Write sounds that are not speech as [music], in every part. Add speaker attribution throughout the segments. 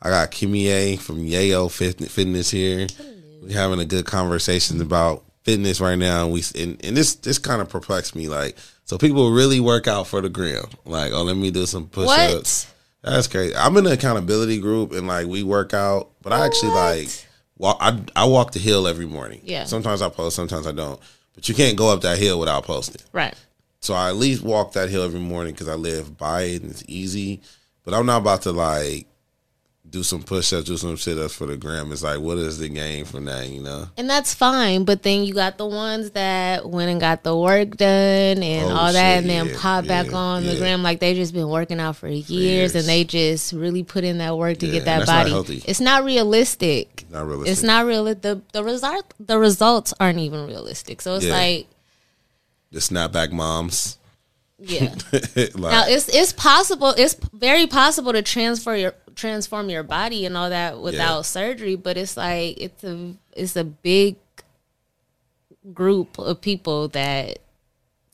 Speaker 1: I got Kimiye from Yayo Fitness here. We're having a good conversation about fitness right now. And we and, and this this kind of perplexed me. Like, so people really work out for the gram. Like, oh, let me do some push ups. That's crazy. I'm in an accountability group and like we work out, but I actually
Speaker 2: What?
Speaker 1: like walk. I I walk the hill every morning.
Speaker 2: Yeah.
Speaker 1: Sometimes I post, sometimes I don't. But you can't go up that hill without posting.
Speaker 2: Right.
Speaker 1: So I at least walk that hill every morning because I live by it and it's easy. But I'm not about to like do some push ups, do some sit ups for the gram. It's like, what is the gain from that? You know?
Speaker 2: And that's fine, but then you got the ones that went and got the work done and
Speaker 1: Oh,
Speaker 2: all that,
Speaker 1: shit,
Speaker 2: and then
Speaker 1: yeah,
Speaker 2: pop back
Speaker 1: yeah,
Speaker 2: on the gram like they just been working out for years,
Speaker 1: years.
Speaker 2: and they just really put in that work to
Speaker 1: Yeah,
Speaker 2: get that
Speaker 1: not
Speaker 2: body.
Speaker 1: healthy.
Speaker 2: It's not realistic.
Speaker 1: Not realistic.
Speaker 2: It's not real. The the result the results aren't even realistic. So it's
Speaker 1: Yeah.
Speaker 2: like
Speaker 1: the snapback moms.
Speaker 2: yeah. [laughs]
Speaker 1: like,
Speaker 2: Now it's it's possible. It's very possible to transfer your transform your body and all that without
Speaker 1: Yeah.
Speaker 2: surgery, but it's like it's a it's a big group of people that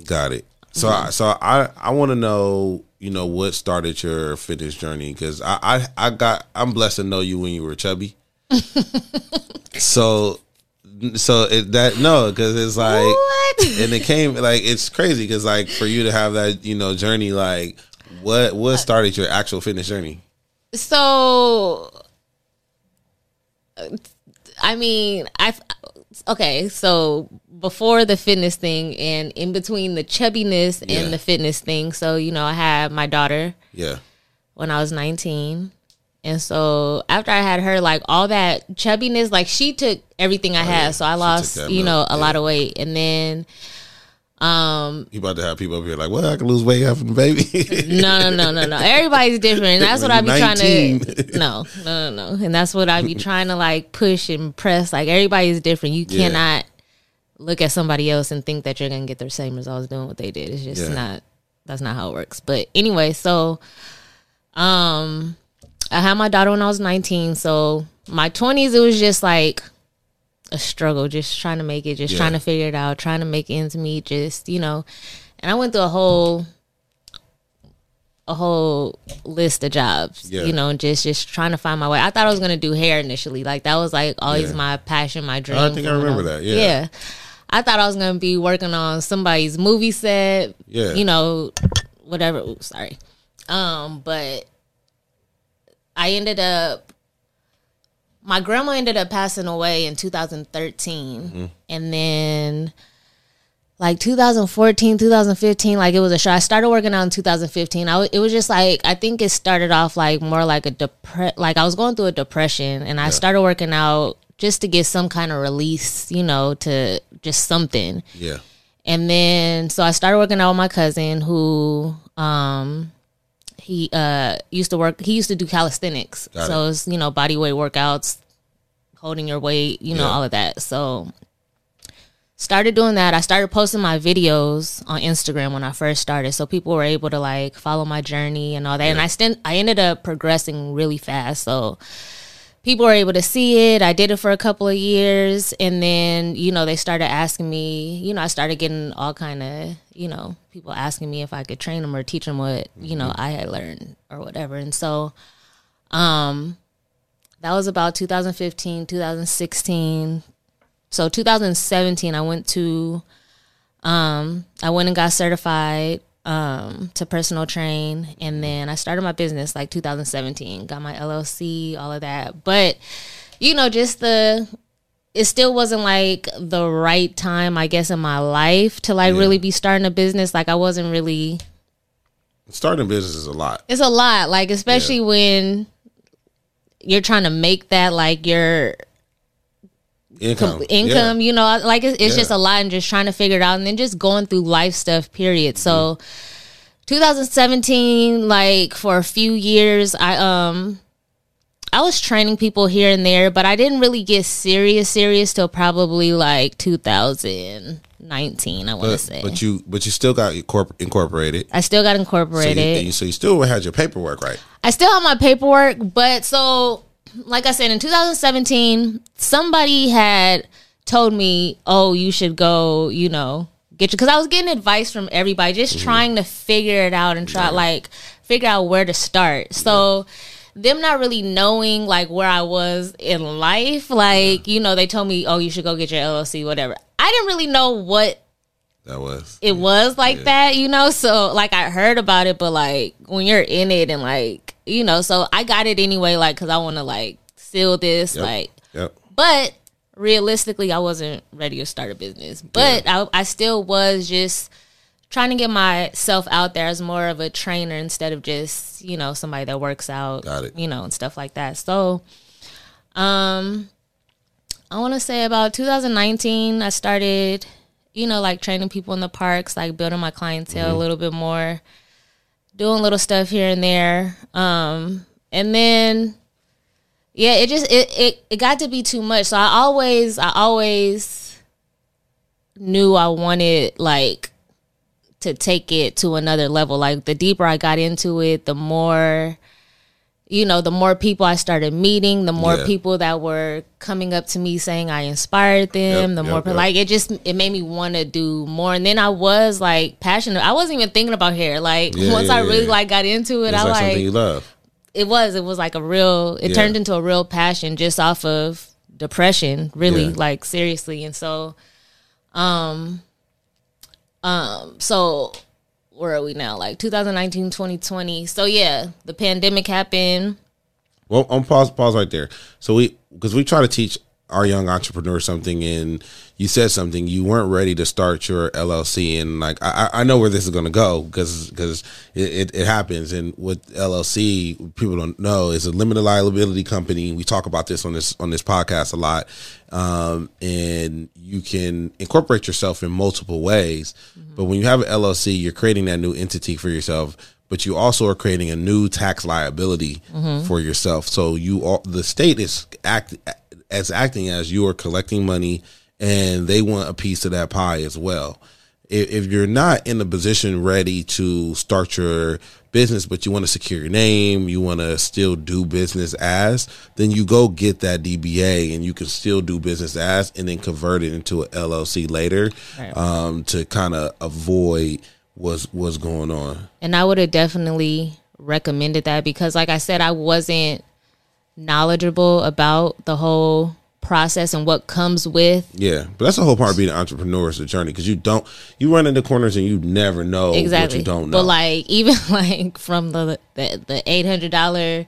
Speaker 1: got it. So,
Speaker 2: Mm-hmm.
Speaker 1: I, so I, I want to know, you know, what started your fitness journey? Because I, I, I got, I'm blessed to know you when you were chubby. [laughs] so, so it, that no, because it's like,
Speaker 2: what?
Speaker 1: and it came like it's crazy because like for you to have that, you know, journey, like what, what started your actual fitness journey?
Speaker 2: So, I mean, I okay. So before the fitness thing and in between the chubbiness
Speaker 1: Yeah.
Speaker 2: and the fitness thing, so you know, I had my daughter
Speaker 1: Yeah,
Speaker 2: when I was 19. And so after I had her, like all that chubbiness, like she took everything I
Speaker 1: Oh, yeah.
Speaker 2: had. So I lost, you know, a
Speaker 1: yeah.
Speaker 2: lot of weight. And then, um,
Speaker 1: you about to have people up here like, well, I can lose weight having a baby.
Speaker 2: no, no, no, no, no. [laughs] Everybody's different. And that's what I be
Speaker 1: you're
Speaker 2: trying to, no, no, no, no. And that's what I be trying to like push and press. Like everybody's different. You
Speaker 1: Yeah.
Speaker 2: cannot look at somebody else and think that you're going to get the same results doing what they did. It's just
Speaker 1: Yeah.
Speaker 2: not, that's not how it works. But anyway, so, um, I had my daughter when I was 19. So my 20s, it was just like a struggle, just trying to make it, just
Speaker 1: Yeah.
Speaker 2: trying to figure it out, trying to make ends meet, just, you know. And I went through a whole, a whole list of jobs,
Speaker 1: Yeah.
Speaker 2: you know, just, just trying to find my way. I thought I was going to do hair initially. Like that was like always
Speaker 1: Yeah.
Speaker 2: my passion, my dream.
Speaker 1: I think I remember that, yeah.
Speaker 2: I thought I was going to be working on somebody's movie set,
Speaker 1: Yeah.
Speaker 2: you know, whatever. Oops, sorry. Um, but I ended up my grandma ended up passing away in 2013
Speaker 1: Mm-hmm.
Speaker 2: and then like 2014 2015 like it was a show i started working out in 2015 I it was just like i think it started off like more like a depre- like i was going through a depression and i started working out just to get some kind of release you know to just something.
Speaker 1: Yeah,
Speaker 2: and then so I started working out with my cousin who um he uh used to work he used to do calisthenics.
Speaker 1: Got
Speaker 2: so it's, you know, body weight workouts, holding your weight, you know,
Speaker 1: Yeah.
Speaker 2: all of that. So started doing that. I started posting my videos on Instagram when I first started. So people were able to like follow my journey and all that. And I st- I ended up progressing really fast. So people were able to see it. I did it for a couple of years, and then you know they started asking me. You know, I started getting all kind of you know people asking me if I could train them or teach them what you know I had learned or whatever. And so, um, that was about 2015, 2016. So 2017, I went to, um, I went and got certified um to personal train. And then I started my business like 2017 got my LLC all of that. But you know just the it still wasn't like the right time I guess in my life to like
Speaker 1: Yeah.
Speaker 2: really be starting a business. Like I wasn't really
Speaker 1: starting a business is a lot.
Speaker 2: it's a lot. Like especially when you're trying to make that like your
Speaker 1: Income,
Speaker 2: income, you know, like it's, it's
Speaker 1: Yeah.
Speaker 2: just a lot and just trying to figure it out and then just going through life stuff, period. So 2017, like for a few years, I um I was training people here and there, but I didn't really get serious, serious till probably like 2019, I want to say.
Speaker 1: but you but you still got corp- incorporated.
Speaker 2: I still got incorporated.
Speaker 1: and you- so you still had your paperwork right.
Speaker 2: I still have my paperwork, but so like I said in 2017, somebody had told me, "Oh, you should go, you know, get your." Because I was getting advice from everybody, just mm-hmm. trying to figure it out and try like figure out where to start. So them not really knowing like where I was in life. Like, you know, they told me, "Oh, you should go get your LLC, whatever." I didn't really know what
Speaker 1: That was.
Speaker 2: it was like that, you know. So like I heard about it, but like when you're in it and like you know, so I got it anyway, like because I want to like seal this,
Speaker 1: Yep.
Speaker 2: like.
Speaker 1: Yep.
Speaker 2: But realistically, I wasn't ready to start a business. But I, I still was just trying to get myself out there as more of a trainer instead of just you know somebody that works out,
Speaker 1: Got it.
Speaker 2: you know, and stuff like that. So, um, I want to say about 2019, I started, you know, like training people in the parks, like building my clientele a little bit more, doing little stuff here and there. Um, and then yeah, it just it, it it got to be too much. So I always I always knew I wanted like to take it to another level. Like the deeper I got into it, the more you know, the more people I started meeting, the more
Speaker 1: Yeah.
Speaker 2: people that were coming up to me saying I inspired them,
Speaker 1: Yep,
Speaker 2: the more
Speaker 1: yep.
Speaker 2: like it just it made me want to do more. And then I was like passionate. I wasn't even thinking about hair. Like
Speaker 1: Yeah,
Speaker 2: once
Speaker 1: yeah,
Speaker 2: I really like got into it,
Speaker 1: It's
Speaker 2: I
Speaker 1: like,
Speaker 2: like
Speaker 1: you love.
Speaker 2: it was it was like a real it turned into a real passion just off of depression really like seriously and so um um so where are we now? Like 2019 2020 so yeah the pandemic happened.
Speaker 1: Well, I'm pause pause right there. So we because we try to teach our young entrepreneur something, and you said something. You weren't ready to start your LLC, and like I, I know where this is going to go because because it, it, it happens. And with LLC, people don't know is a limited liability company. We talk about this on this on this podcast a lot, um, and you can incorporate yourself in multiple ways. But when you have an LLC, you're creating that new entity for yourself but you also are creating a new tax liability for yourself. So you all, the state is act as acting as you are collecting money, and they want a piece of that pie as well. If, if you're not in a position ready to start your business, but you want to secure your name, you want to still do business as, then you go get that DBA, and you can still do business as, and then convert it into an LLC later
Speaker 2: Right.
Speaker 1: um, to kind of avoid what's what's going on.
Speaker 2: and i would have definitely recommended that because like i said i wasn't knowledgeable about the whole process and what comes with
Speaker 1: Yeah, but that's the whole part of being an entrepreneur is the journey because you don't you run into corners and you never know
Speaker 2: exactly
Speaker 1: what you don't know.
Speaker 2: but like even [laughs] like from the the, the $800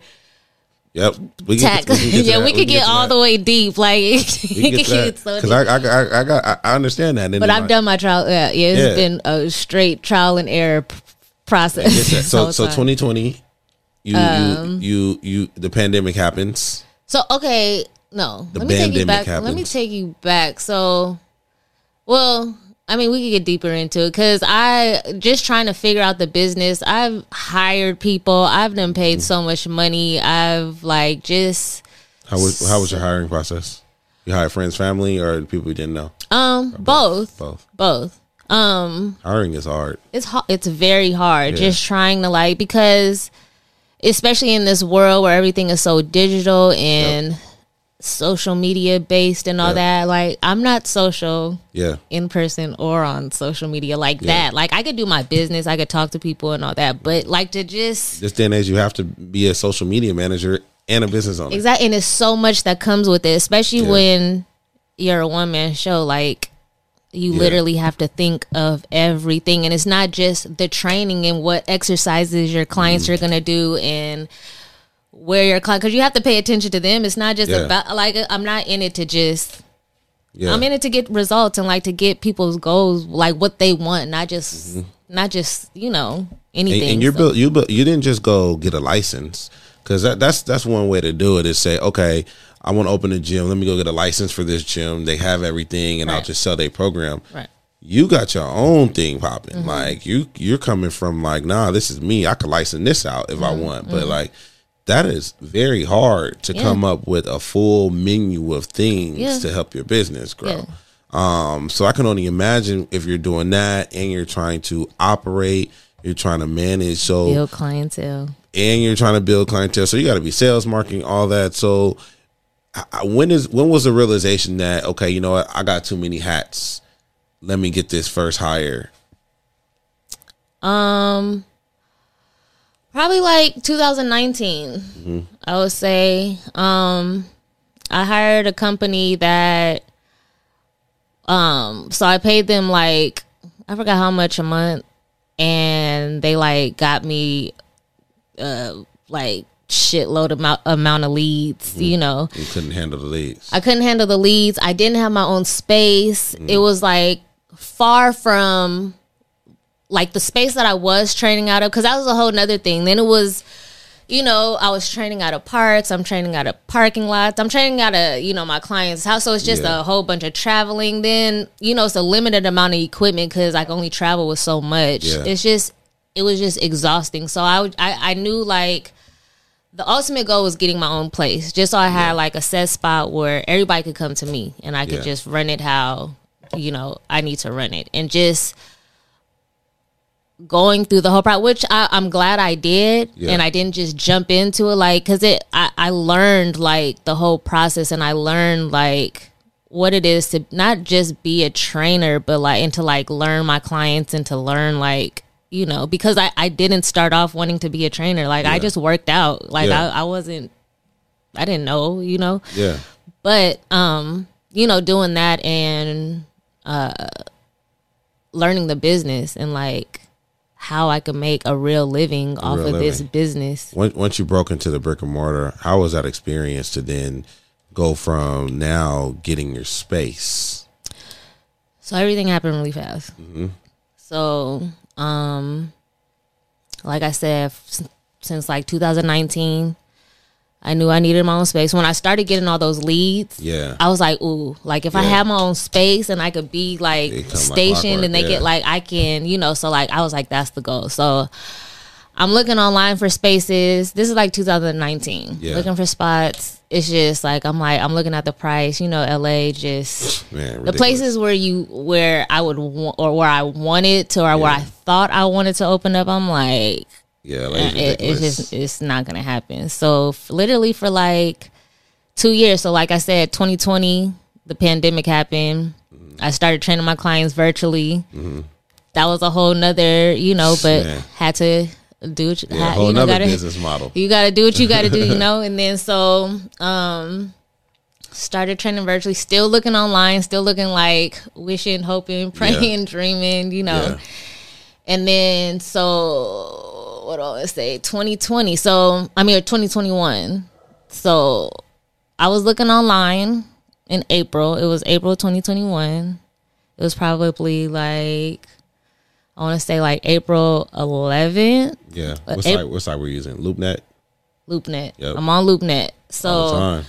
Speaker 1: yep, we
Speaker 2: tax.
Speaker 1: can get [laughs]
Speaker 2: yeah,
Speaker 1: that.
Speaker 2: we could get,
Speaker 1: to
Speaker 2: all
Speaker 1: that.
Speaker 2: the way deep. Like [laughs]
Speaker 1: We
Speaker 2: it
Speaker 1: can get
Speaker 2: could
Speaker 1: to that
Speaker 2: get so
Speaker 1: because. I, I I I got I, understand that. And
Speaker 2: But I've done my trial. Yeah, yeah it's
Speaker 1: Yeah.
Speaker 2: been a straight trial and error process.
Speaker 1: Get. So so twenty twenty, you,
Speaker 2: Um,
Speaker 1: you you you the pandemic happens.
Speaker 2: So okay, no.
Speaker 1: The
Speaker 2: let me take you
Speaker 1: pandemic
Speaker 2: back. Let me take you back. So, well, I mean, we could get deeper into it because I just trying to figure out the business. I've hired people. I've done paid so much money. I've like just
Speaker 1: How was how was your hiring process? You hired friends, family, or people you didn't know?
Speaker 2: um both
Speaker 1: Both.
Speaker 2: both. Um,
Speaker 1: Hiring is hard.
Speaker 2: it's ho- it's very hard
Speaker 1: Yeah.
Speaker 2: just trying to like because especially in this world where everything is so digital and social media based and all
Speaker 1: Yep.
Speaker 2: that like i'm not social
Speaker 1: Yeah,
Speaker 2: in person or on social media like
Speaker 1: Yeah.
Speaker 2: that like i could do my business i could talk to people and all that but like to just
Speaker 1: this day and age, you have to be a social media manager and a business owner.
Speaker 2: exactly and it's so much that comes with it especially
Speaker 1: Yeah.
Speaker 2: when you're a one man show like you
Speaker 1: Yeah.
Speaker 2: literally have to think of everything and it's not just the training and what exercises your clients
Speaker 1: Mm.
Speaker 2: are going to do and where your client because you have to pay attention to them it's not just
Speaker 1: Yeah.
Speaker 2: about like i'm not in it to just
Speaker 1: Yeah,
Speaker 2: i'm in it to get results and like to get people's goals like what they want not just not just you know anything
Speaker 1: Mm-hmm. and, and you're
Speaker 2: So-
Speaker 1: built you built you didn't just go get a license because that, that's that's one way to do it is say okay i want to open a gym. Let me go get a license for this gym. They have everything and i'll just sell their program.
Speaker 2: Right.
Speaker 1: You got your own thing popping.
Speaker 2: Mm-hmm.
Speaker 1: like you you're coming from like nah this is me. I could license this out if i want. But like that is very hard to
Speaker 2: Mm-hmm. Yeah.
Speaker 1: come up with a full menu of things
Speaker 2: Yeah.
Speaker 1: to help your business grow. Um so i can only imagine if you're doing that and you're trying to operate you're trying to manage so
Speaker 2: build clientele
Speaker 1: and you're trying to build clientele. So you got to be sales, marketing, all that. So I- when is when was the realization that okay, you know what, I got too many hats. Let me get this first hire.
Speaker 2: Um, Probably like 2019. I would say. Um, I hired a company that. Um, so I paid them like I forgot how much a month, and they like got me, uh, like shitload amount amount of leads. You know,
Speaker 1: You couldn't handle the leads.
Speaker 2: I couldn't handle the leads. I didn't have my own space. It was like far from like the space that I was training out of because that was a whole nother thing. Then it was, you know, I was training out of parks. I'm training out of parking lots. I'm training out of you know my client's house. So it's just
Speaker 1: Yeah.
Speaker 2: a whole bunch of traveling. Then you know it's a limited amount of equipment because I can only travel with so much.
Speaker 1: Yeah.
Speaker 2: It's just it was just exhausting. So I would- I, I knew like the ultimate goal was getting my own place, just so I had like a set spot where everybody could come to me and I could
Speaker 1: Yeah.
Speaker 2: just run it how you know I need to run it, and just going through the whole process, which I, I'm glad I did,
Speaker 1: Yeah.
Speaker 2: and I didn't just jump into it, like because it I, I learned like the whole process, and I learned like what it is to not just be a trainer, but like and to like learn my clients and to learn like you know because I I didn't start off wanting to be a trainer, like I just worked out, like
Speaker 1: Yeah.
Speaker 2: I I wasn't I didn't know, you know
Speaker 1: Yeah.
Speaker 2: but um you know doing that and uh learning the business and like how i could make a real living off
Speaker 1: real
Speaker 2: of this business.
Speaker 1: Once once you broke into the brick and mortar, how was that experience to then go from now getting your space?
Speaker 2: so everything happened really fast. So um like i said since like 2019 i knew i needed my own space when i started getting all those leads
Speaker 1: Yeah.
Speaker 2: I was like, ooh, like if I have my own space and I could be like stationed and they
Speaker 1: yeah.
Speaker 2: get like I can, you know, so like I was like, that's the goal. So I'm looking online for spaces. This is like 2019.
Speaker 1: Yeah.
Speaker 2: Looking for spots. It's just like I'm like I'm looking at the price. You know, LA just
Speaker 1: Man,
Speaker 2: the places where you where I would want or where I wanted to or where I thought I wanted to open up. I'm like,
Speaker 1: Yeah,
Speaker 2: it,
Speaker 1: like,
Speaker 2: it's
Speaker 1: ridiculous.
Speaker 2: just it's not gonna happen. So f- literally for like two years. So like I said, 2020, the pandemic happened.
Speaker 1: Mm-hmm.
Speaker 2: I started training my clients virtually. That was a whole nother, you know, but
Speaker 1: Man.
Speaker 2: had to do what you,
Speaker 1: yeah,
Speaker 2: had,
Speaker 1: whole
Speaker 2: you know,
Speaker 1: nother
Speaker 2: gotta,
Speaker 1: business model.
Speaker 2: you got to do what you got to do, you [laughs] know. And then so, um, started training virtually. Still looking online. Still looking like wishing, hoping, praying, [laughs] dreaming, you know.
Speaker 1: Yeah.
Speaker 2: And then so what do I say? 2020. So I mean, or 2021. So I was looking online in April. It was April 2021. It was probably like I want to say like April 11th.
Speaker 1: Yeah.
Speaker 2: Uh,
Speaker 1: What
Speaker 2: Ap-
Speaker 1: site? What site were you using? LoopNet.
Speaker 2: LoopNet.
Speaker 1: Yep.
Speaker 2: I'm on LoopNet. So
Speaker 1: All the time.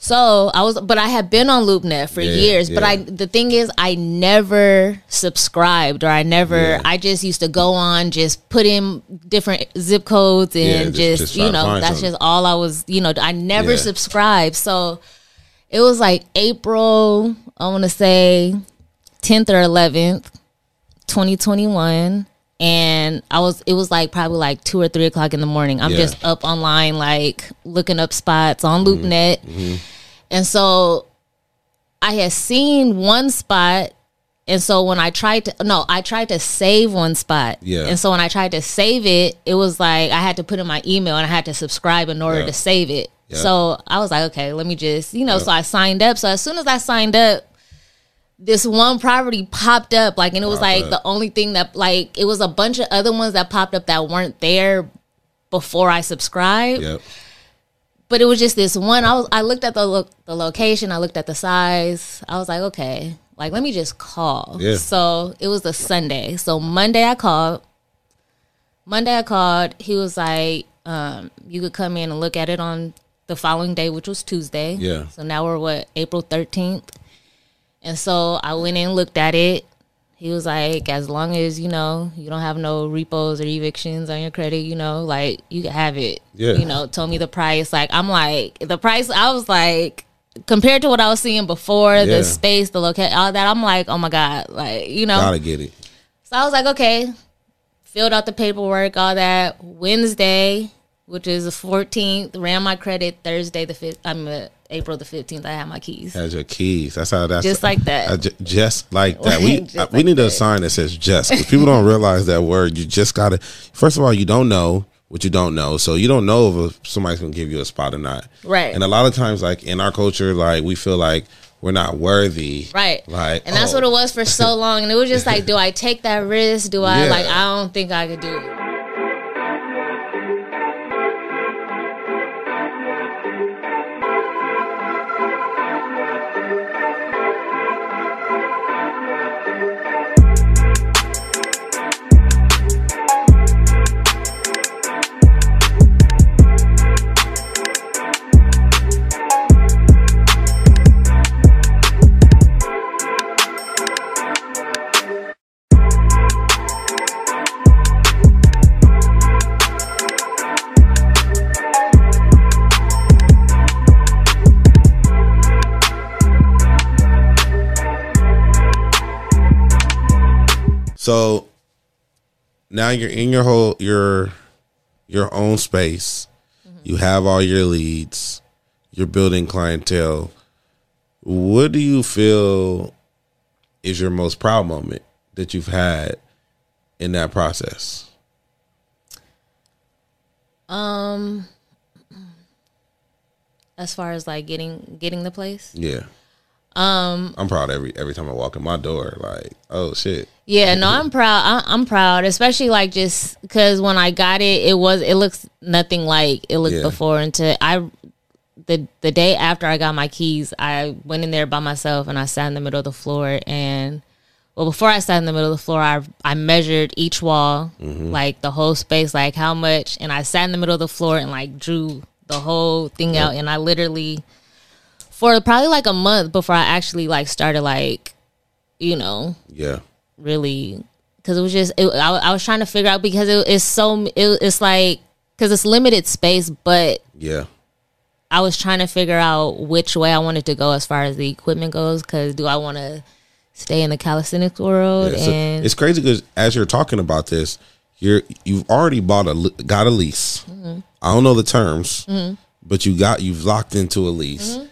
Speaker 2: So I was, but I had been on LoopNet for
Speaker 1: Yeah,
Speaker 2: years. But. I, the thing is, I never subscribed, or I never.
Speaker 1: Yeah.
Speaker 2: I just used to go on, just put in different zip codes, and
Speaker 1: Yeah,
Speaker 2: just,
Speaker 1: just- just
Speaker 2: you know, that's
Speaker 1: something.
Speaker 2: just all I was. You know, I never
Speaker 1: Yeah.
Speaker 2: subscribed. So it was like April. I want to say tenth or eleventh, twenty twenty one. And I was, it was like probably like two or three o'clock in the morning. I'm
Speaker 1: Yeah.
Speaker 2: just up online, like looking up spots on
Speaker 1: Mm-hmm.
Speaker 2: LoopNet. And so I had seen one spot. And so when I tried to, no, I tried to save one spot.
Speaker 1: Yeah.
Speaker 2: And so when I tried to save it, it was like I had to put in my email and I had to subscribe in order
Speaker 1: Yeah.
Speaker 2: to save it.
Speaker 1: Yeah.
Speaker 2: So I was like, okay, let me just, you know, so I signed up. So as soon as I signed up, this one property popped up, like, and it was like the only thing that, like, it was a bunch of other ones that popped up that weren't there before I subscribed
Speaker 1: Yep.
Speaker 2: but it was just this one. I was I looked at the lo- the location, I looked at the size. I was like, okay, like let me just call.
Speaker 1: Yeah.
Speaker 2: So it was a Sunday. So Monday I called. Monday I called. He was like, um, you could come in and look at it on the following day, which was Tuesday.
Speaker 1: Yeah.
Speaker 2: So now we're what April thirteenth, and so I went and looked at it. He was like, as long as you know you don't have no repos or evictions on your credit, you know, like you can have it.
Speaker 1: Yeah.
Speaker 2: You know, told me the price. Like I'm like the price. I was like compared to what I was seeing before,
Speaker 1: Yeah.
Speaker 2: the space, the location, all that. I'm like, oh my god, like you know.
Speaker 1: Gotta get it.
Speaker 2: So I was like, okay, filled out the paperwork, all that. Wednesday, which is the 14th, ran my credit. Thursday, the 5th, I'm uh, April the 15th, I had my keys.
Speaker 1: Has your keys. That's how that's
Speaker 2: Just like that.
Speaker 1: Uh, ju- just like [laughs] that. We uh, we
Speaker 2: like
Speaker 1: need a sign that says just. 'cause people don't realize that word. You just gotta. First of all, you don't know. what you don't know. So you don't know if somebody's gonna give you a spot or not.
Speaker 2: Right.
Speaker 1: And a lot of times, like in our culture, like we feel like we're not worthy.
Speaker 2: Right.
Speaker 1: Like,
Speaker 2: and that's
Speaker 1: oh.
Speaker 2: what it was for so [laughs] long. And it was just like, do I take that risk? Do I
Speaker 1: Yeah.
Speaker 2: like? I don't think I could do it.
Speaker 1: Now you're in your whole your your own space. You have all your leads. You're building clientele. What do you feel is your most proud moment that you've had in that process?
Speaker 2: Um, as far as like getting getting the place,
Speaker 1: Yeah. Um I'm proud every every time I walk in my door like, oh shit.
Speaker 2: yeah, no, I'm proud. I, I'm proud, especially like just because when I got it, it was it looks nothing like it looked
Speaker 1: Yeah.
Speaker 2: before. Until I, the the day after I got my keys, I went in there by myself and I sat in the middle of the floor and. Well, before I sat in the middle of the floor, I I measured each wall, like the whole space, like how much, and I sat in the middle of the floor and like drew the whole thing out, and I literally, for probably like a month before I actually like started like, you know,
Speaker 1: Yeah.
Speaker 2: really because it was just it, I, I was trying to figure out because it, it's so it, it's like because it's limited space but
Speaker 1: Yeah.
Speaker 2: i was trying to figure out which way i wanted to go as far as the equipment goes because do i want to stay in the calisthenics world
Speaker 1: Yeah, so
Speaker 2: and
Speaker 1: it's crazy because as you're talking about this, you're you've already bought a got a lease.
Speaker 2: Mm-hmm.
Speaker 1: I don't know the terms, but you got you've locked into a lease,
Speaker 2: Mm-hmm.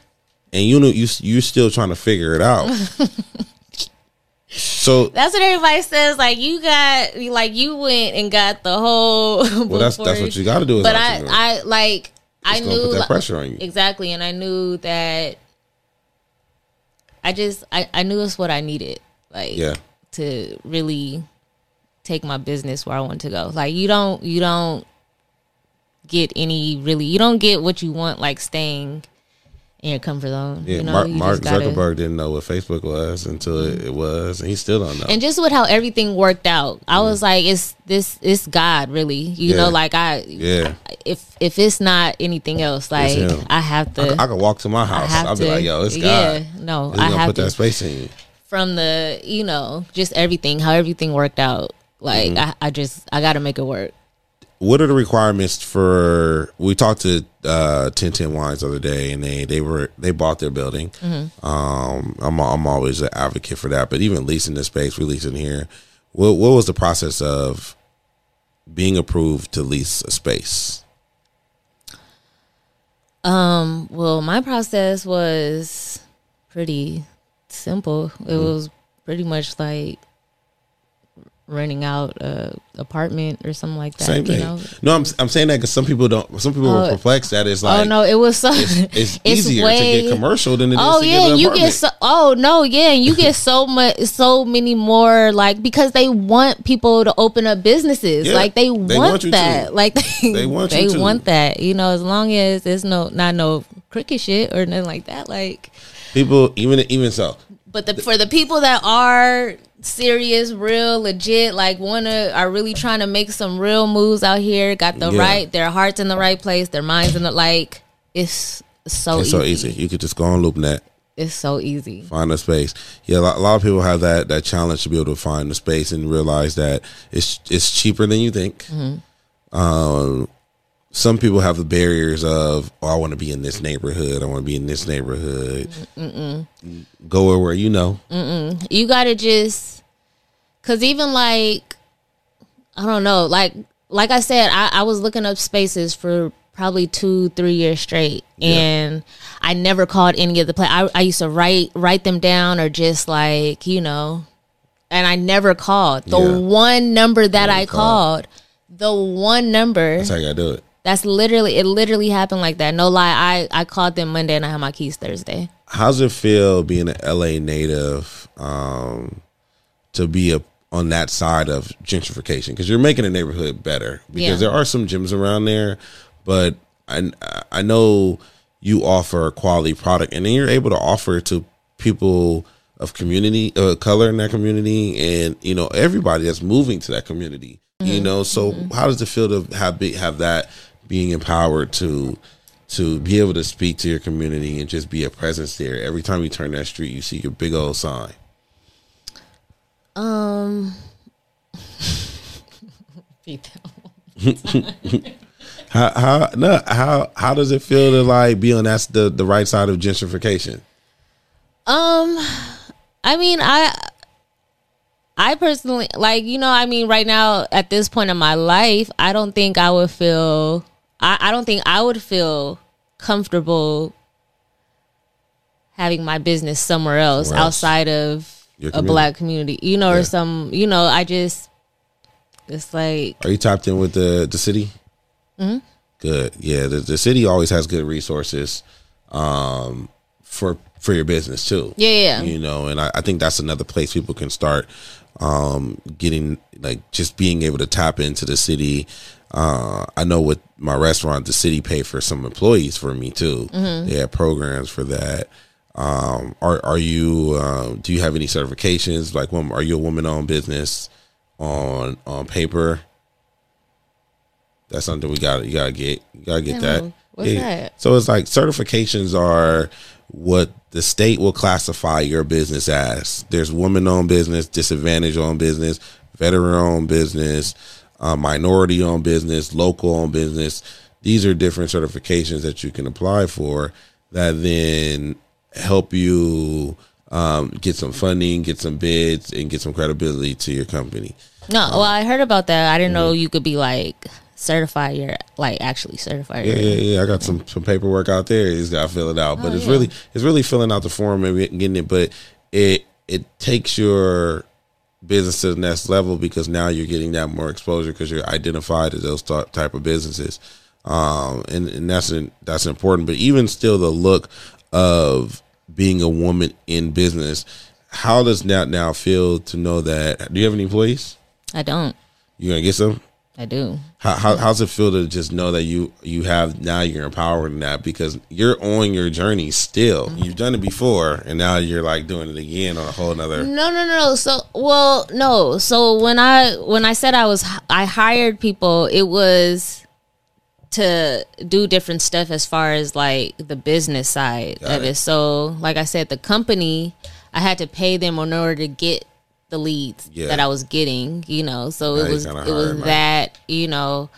Speaker 1: And you know you you're still trying to figure it out. [laughs] so
Speaker 2: that's what everybody says like you got like you went and got the whole [laughs]
Speaker 1: well, that's that's what you got to do.
Speaker 2: But i i like i
Speaker 1: It's gonna
Speaker 2: knew
Speaker 1: put that pressure on you.
Speaker 2: exactly and i knew that i just i, I knew it's what i needed like
Speaker 1: Yeah.
Speaker 2: to really take my business where i want to go like you don't you don't get any really you don't get what you want like staying in your comfort zone
Speaker 1: Yeah,
Speaker 2: you know
Speaker 1: Mark,
Speaker 2: You
Speaker 1: Mark
Speaker 2: just gotta-
Speaker 1: Zuckerberg didn't know what Facebook was until it, it was, and he still don't know.
Speaker 2: and just with how everything worked out i was like it's this it's god really you
Speaker 1: Yeah.
Speaker 2: know like i
Speaker 1: yeah,
Speaker 2: if if it's not anything else like i have to
Speaker 1: I could walk to my house. I'll be like, "Yo, it's God."
Speaker 2: yeah, no,
Speaker 1: He's
Speaker 2: I have
Speaker 1: put
Speaker 2: to.
Speaker 1: that space in you."
Speaker 2: From the, you know, just everything, how everything worked out. Like
Speaker 1: Mm-hmm.
Speaker 2: I, I just, I got to make it work.
Speaker 1: What are the requirements for we talked to uh 1010 wines the other day and they they were they bought their building um i'm i'm always an advocate for that but even leasing the space we leasing here what what was the process of being approved to lease a space
Speaker 2: Um, well, my process was pretty simple. It
Speaker 1: Mm-hmm.
Speaker 2: was pretty much like renting out a apartment or something like that.
Speaker 1: same
Speaker 2: you
Speaker 1: thing
Speaker 2: know?
Speaker 1: no i'm i'm saying that because some people don't some people are
Speaker 2: Oh.
Speaker 1: perplexed that it's like.
Speaker 2: oh
Speaker 1: like
Speaker 2: no, it was so.
Speaker 1: it's, it's [laughs] easier to get commercial than it is
Speaker 2: Oh yeah,
Speaker 1: get
Speaker 2: you get so. Oh no, yeah, and you get so [laughs] much, so many more. Like because they want people to open up businesses.
Speaker 1: Yeah,
Speaker 2: like they
Speaker 1: they
Speaker 2: want,
Speaker 1: want
Speaker 2: that.
Speaker 1: to. [laughs]
Speaker 2: Like they,
Speaker 1: They want you
Speaker 2: they
Speaker 1: to.
Speaker 2: want that. You know, as long as there's no not no cricket shit or nothing like that. Like,
Speaker 1: people even even so
Speaker 2: but the for the people that are serious, real, legit, like wanna are really trying to make some real moves out here. Got the
Speaker 1: Yeah.
Speaker 2: right, their hearts in the right place, their minds in the like. It's so
Speaker 1: it's
Speaker 2: easy.
Speaker 1: so easy you could just go on LoopNet
Speaker 2: It's so easy.
Speaker 1: find a space. Yeah, a lot, a lot of people have that that challenge to be able to find the space and realize that it's it's cheaper than you think.
Speaker 2: Mm-hmm.
Speaker 1: Um, some people have the barriers of, oh, I want to be in this neighborhood. I want to be in this neighborhood. Go where you know.
Speaker 2: you gotta just because even like i don't know like like i said I, I was looking up spaces for probably two three years straight and i never called any of the play I, I used to write write them down or just like you know and i never called the
Speaker 1: Yeah.
Speaker 2: one number that i
Speaker 1: called.
Speaker 2: called the one number.
Speaker 1: That's how you gotta do it.
Speaker 2: That's literally it. Literally happened like that. No lie. I I called them Monday and I had my keys Thursday.
Speaker 1: How's it feel being an LA native um, to be a on that side of gentrification? Because you're making the neighborhood better. Because
Speaker 2: Yeah.
Speaker 1: there are some gyms around there, but I I know you offer a quality product, and then you're able to offer it to people of community uh, color in that community, and you know everybody that's moving to that community. You know, so how does it feel to have be, have that being empowered to to be able to speak to your community and just be a presence there. Every time you turn that street, you see your big old sign.
Speaker 2: Um. [laughs] [laughs]
Speaker 1: How how no how how does it feel to like be on that's the the right side of gentrification?
Speaker 2: Um, I mean, I, I personally like you know, I mean, right now at this point in my life, I don't think I would feel. I, I don't think I would feel comfortable having my business somewhere else,
Speaker 1: Somewhere else.
Speaker 2: outside of a black community, you know,
Speaker 1: Yeah.
Speaker 2: or some, you know, I just, it's like,
Speaker 1: Are you tapped in with the the city?
Speaker 2: Mm-hmm.
Speaker 1: Good. Yeah, the, the city always has good resources um, for for your business too.
Speaker 2: yeah, yeah,
Speaker 1: you know and I, I think that's another place people can start um getting like just being able to tap into the city uh i know with my restaurant the city pay for some employees for me too. They have programs for that. Um are are you um do you have any certifications? Like are you a woman owned business on on paper? That's something we got you gotta get you gotta get that.
Speaker 2: What's that?
Speaker 1: so it's like certifications are what the state will classify your business as. There's woman owned business, disadvantage owned business, veteran owned business, uh, minority owned business, local owned business. These are different certifications that you can apply for that then help you um, get some funding, get some bids, and get some credibility to your company.
Speaker 2: no, well, I heard about that. I didn't know
Speaker 1: Mm-hmm.
Speaker 2: you could be like certified. You're like actually certified.
Speaker 1: Yeah, yeah, yeah. I got some some paperwork out there. You just gotta fill it out. But it's
Speaker 2: yeah.
Speaker 1: really it's really filling out the form and getting it. But it it takes your business to the next level because now you're getting that more exposure because you're identified as those type of businesses. Um, and, and that's an, that's important. But even still, the look of being a woman in business, how does that now feel to know that? Do you have any employees?
Speaker 2: I don't.
Speaker 1: You gonna get some?
Speaker 2: I do.
Speaker 1: How, how how's it feel to just know that you you have now you're empowered in that because you're on your journey still. Mm-hmm. You've done it before, and now you're like doing it again on a whole nother.
Speaker 2: No, no, no. So, well, no. So when I when I said I was I hired people, it was to do different stuff as far as like the business side
Speaker 1: Got
Speaker 2: of
Speaker 1: it.
Speaker 2: it. So, like I said, the company I had to pay them in order to get the leads
Speaker 1: Yeah.
Speaker 2: that I was getting. You know, so
Speaker 1: Now
Speaker 2: it was it was that you know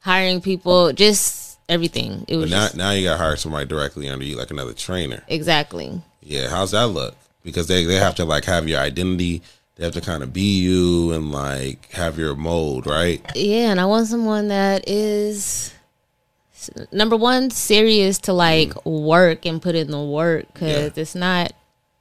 Speaker 2: hiring people, just everything. It was
Speaker 1: now
Speaker 2: just,
Speaker 1: now you got to hire somebody directly under you, like another trainer.
Speaker 2: exactly.
Speaker 1: Yeah, how's that look? Because they they have to like have your identity. They have to kind of be you and like have your mold, right?
Speaker 2: Yeah, and I want someone that is number one serious to like mm. work and put in the work because
Speaker 1: Yeah.
Speaker 2: it's not,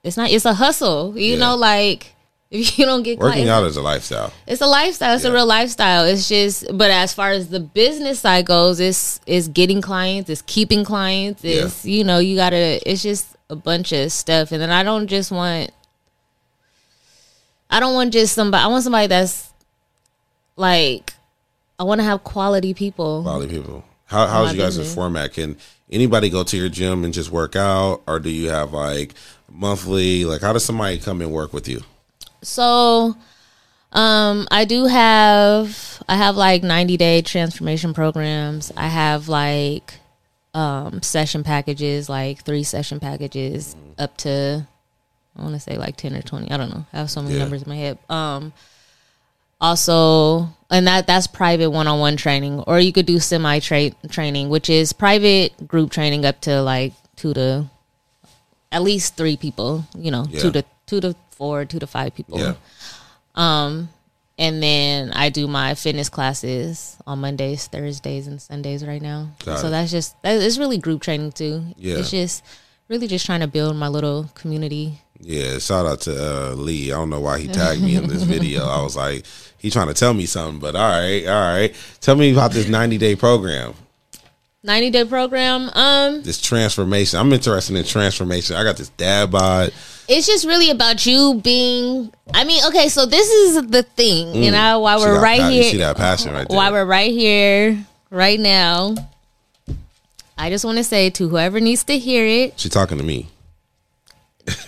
Speaker 2: it's not, it's a hustle. You
Speaker 1: Yeah.
Speaker 2: know, like [laughs] if you don't get
Speaker 1: Working out is a lifestyle.
Speaker 2: it's a lifestyle. It's
Speaker 1: Yeah.
Speaker 2: a real lifestyle. It's just, but as far as the business side goes, it's it's getting clients, it's keeping clients.
Speaker 1: Yeah.
Speaker 2: It's you know you gotta. It's just a bunch of stuff, and then I don't just want. I don't want just somebody. I want somebody that's like, I want to have quality people.
Speaker 1: Quality people. How how's you guys'
Speaker 2: business.
Speaker 1: format? Can anybody go to your gym and just work out, or do you have like monthly? Like, how does somebody come and work with you?
Speaker 2: So, um, I do have I have like ninety day transformation programs. I have like um session packages, like three session packages, up to I want to say like ten or twenty. I don't know. I have so many
Speaker 1: Yeah.
Speaker 2: numbers in my head. Um, also, and that that's private one on one training, or you could do semi training, which is private group training up to like two to at least three people. You know,
Speaker 1: Yeah.
Speaker 2: two to two to four, two to five people.
Speaker 1: Yeah.
Speaker 2: Um, And then I do my fitness classes on Mondays, Thursdays, and Sundays right now.
Speaker 1: Got
Speaker 2: so
Speaker 1: it.
Speaker 2: that's just that, it's really group training too.
Speaker 1: Yeah.
Speaker 2: It's just really just trying to build my little community
Speaker 1: Yeah, shout out to uh, Lee. I don't know why he tagged me in this video. I was like, he trying to tell me something, but all right, all right. Tell me about this 90 day program.
Speaker 2: 90 day program. Um,
Speaker 1: This transformation. I'm interested in transformation. I got this dad bod.
Speaker 2: it's just really about you being. I mean, okay, so this is the thing, you know, while we're right
Speaker 1: pa- You see
Speaker 2: here,
Speaker 1: that passion right there.
Speaker 2: while we're right here, right now. I just want to say to whoever needs to hear it,
Speaker 1: she talking to me.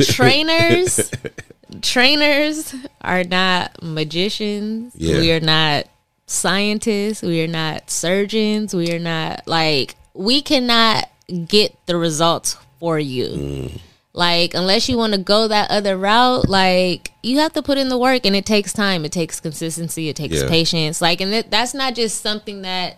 Speaker 2: trainers [laughs] trainers are not magicians
Speaker 1: Yeah.
Speaker 2: we are not scientists we are not surgeons we are not like we cannot get the results for you
Speaker 1: Mm.
Speaker 2: like unless you want to go that other route like you have to put in the work and it takes time it takes consistency it takes
Speaker 1: Yeah.
Speaker 2: patience like and it, that's not just something that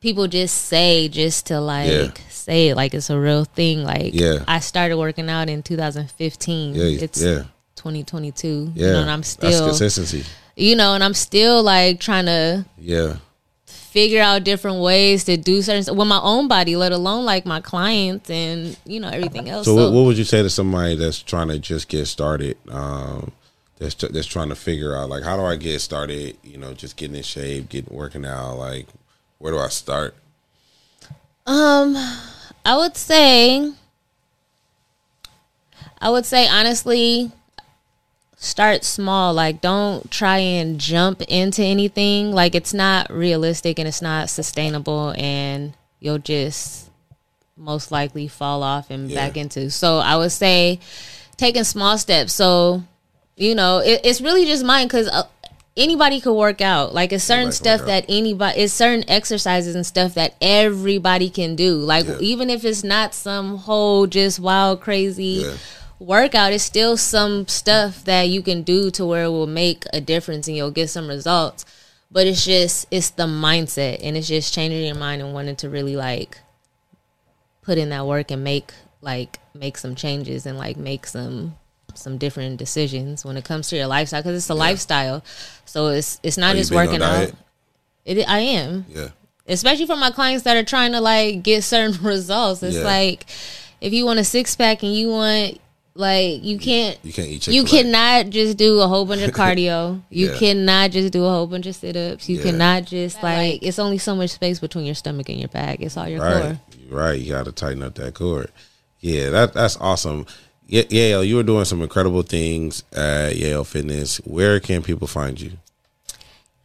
Speaker 2: people just say just to like
Speaker 1: Yeah.
Speaker 2: say it like it's a real thing like
Speaker 1: Yeah.
Speaker 2: i started working out in 2015
Speaker 1: Yeah,
Speaker 2: it's
Speaker 1: yeah.
Speaker 2: 2022
Speaker 1: Yeah,
Speaker 2: you know and i'm
Speaker 1: that's
Speaker 2: still
Speaker 1: consistency.
Speaker 2: You know and i'm still like trying to
Speaker 1: Yeah,
Speaker 2: figure out different ways to do certain with my own body let alone like my clients and you know everything else
Speaker 1: So,
Speaker 2: so,
Speaker 1: what, what would you say to somebody that's trying to just get started? Um, that's tr- that's trying to figure out like how do I get started? You know, just getting in shape, getting working out. Like, where do I start?
Speaker 2: Um, I would say, I would say honestly, start small. Like, don't try and jump into anything. Like, it's not realistic and it's not sustainable, and you'll just most likely fall off and
Speaker 1: Yeah.
Speaker 2: back into. So, I would say, taking small steps. So, you know, it, it's really just mine because. Uh, Anybody could work out. Like it's certain
Speaker 1: Anybody
Speaker 2: stuff that anybody it's certain exercises and stuff that everybody can do. Like
Speaker 1: Yeah.
Speaker 2: even if it's not some whole just wild crazy
Speaker 1: Yeah.
Speaker 2: Workout, is still some stuff that you can do to where it will make a difference and you'll get some results. But it's just it's the mindset and it's just changing your mind and wanting to really like put in that work and make like make some changes and like make some some different decisions when it comes to your lifestyle because it's a lifestyle. So it's it's not
Speaker 1: Are
Speaker 2: just working out. It I am
Speaker 1: Yeah,
Speaker 2: especially for my clients that are trying to like get certain [laughs] results. It's
Speaker 1: Yeah.
Speaker 2: like if you want a six pack and you want like you can't
Speaker 1: you can't eat.
Speaker 2: you
Speaker 1: Chick-fil-A.
Speaker 2: cannot just do a whole bunch of [laughs] cardio. You
Speaker 1: Yeah.
Speaker 2: cannot just do a whole bunch of sit ups. You
Speaker 1: Yeah.
Speaker 2: cannot just like it's only so much space between your stomach and your back. It's all your
Speaker 1: Right,
Speaker 2: core.
Speaker 1: right. You got to tighten up that cord. Yeah, that that's awesome. Yeah, Yale, you were doing some incredible things at Yayo Fitness. Where can people find you?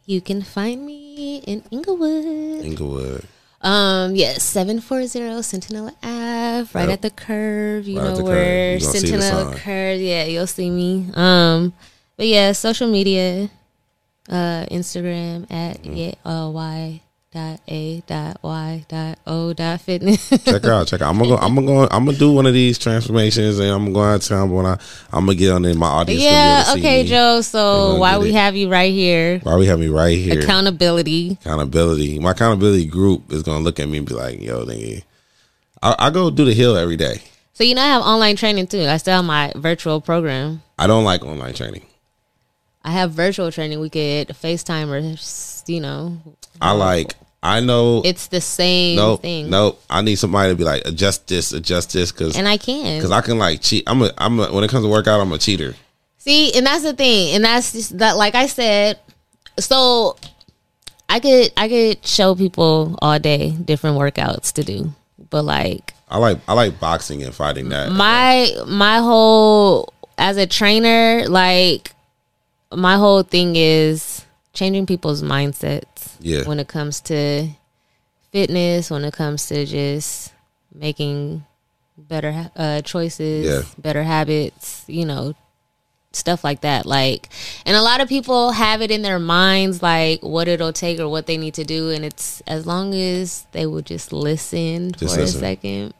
Speaker 2: You can find me in Inglewood.
Speaker 1: Inglewood.
Speaker 2: Um, yes, seven four zero Centinela Ave, right
Speaker 1: Yep.
Speaker 2: at the curve. You
Speaker 1: Right
Speaker 2: know where
Speaker 1: You gonna see the Centinela
Speaker 2: curve. Yeah, you'll see me. Um, but yeah, social media, uh, Instagram at
Speaker 1: Mm-hmm.
Speaker 2: yeah, uh, y dot a dot y dot o dot fitness.
Speaker 1: Check her out. Check her out. I'm gonna go. I'm gonna go. I'm gonna do one of these transformations, and I'm going to town when I. I'm gonna get on in my audience. to be able
Speaker 2: yeah, okay. Joe. So why we
Speaker 1: it.
Speaker 2: have you right here?
Speaker 1: Why we have me right here?
Speaker 2: Accountability.
Speaker 1: accountability. My accountability group is gonna look at me and be like, "Yo, nigga, I, I go do the hill every day.
Speaker 2: So you know I have online training too. I still have my virtual program.
Speaker 1: I don't like online training.
Speaker 2: I have virtual training. We could FaceTime or you know,
Speaker 1: I like. I know.
Speaker 2: it's the same
Speaker 1: Nope.
Speaker 2: thing.
Speaker 1: Nope. I need somebody to be like, adjust this, adjust this, because
Speaker 2: And I can.
Speaker 1: because I can like cheat. I'm a. I'm a. When it comes to workout, I'm a cheater.
Speaker 2: See, and that's the thing. And that's just that like I said, so I could I could show people all day different workouts to do. But like
Speaker 1: I like. I like boxing and fighting that.
Speaker 2: my my whole as a trainer, like my whole thing is changing people's mindsets
Speaker 1: Yeah.
Speaker 2: when it comes to fitness, when it comes to just making better uh, choices,
Speaker 1: Yeah.
Speaker 2: better habits, you know, stuff like that. Like, and a lot of people have it in their minds, like what it'll take or what they need to do, and it's as long as they would just listen
Speaker 1: Just
Speaker 2: for
Speaker 1: listen.
Speaker 2: a second.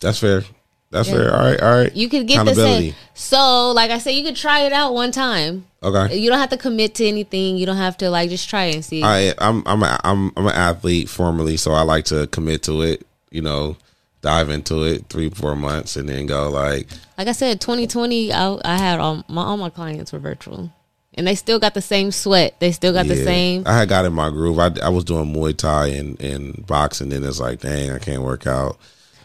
Speaker 1: That's fair. That's
Speaker 2: Yeah.
Speaker 1: fair. All right. All right.
Speaker 2: You could get the same. So, like I said, you could try it out one time.
Speaker 1: Okay.
Speaker 2: You don't have to commit to anything. You don't have to like just try and see.
Speaker 1: I I'm I'm a, I'm I'm an athlete formerly, so I like to commit to it. You know, dive into it three four months and then go like
Speaker 2: like I said, 2020, I, I had all my all my clients were virtual, and they still got the same sweat. They still got the same.
Speaker 1: I had got in my groove. I, I was doing Muay Thai and and boxing, and it's like, dang, I can't work out.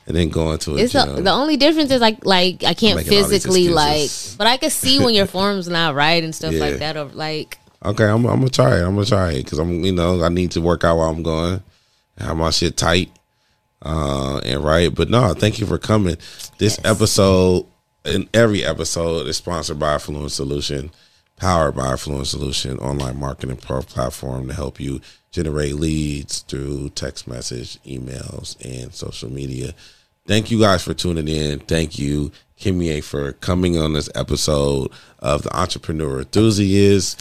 Speaker 1: And then going to a
Speaker 2: It's the,
Speaker 1: gym.
Speaker 2: the only difference is like like I can't
Speaker 1: Making all these
Speaker 2: physically like, but I can see when your form's not right and stuff
Speaker 1: Yeah.
Speaker 2: like that. Or like,
Speaker 1: okay, I'm, I'm gonna try it. I'm gonna try it because I'm, you know, I need to work out while I'm going, have my shit tight, uh, and right. But no, thank you for coming. This episode and every episode is sponsored by Affluent Solution, powered by Affluent Solution, online marketing pro platform to help you generate leads through text message, emails, and social media. Thank you guys for tuning in. Thank you, Kimiye, for coming on this episode of the Entrepreneur Enthusiast.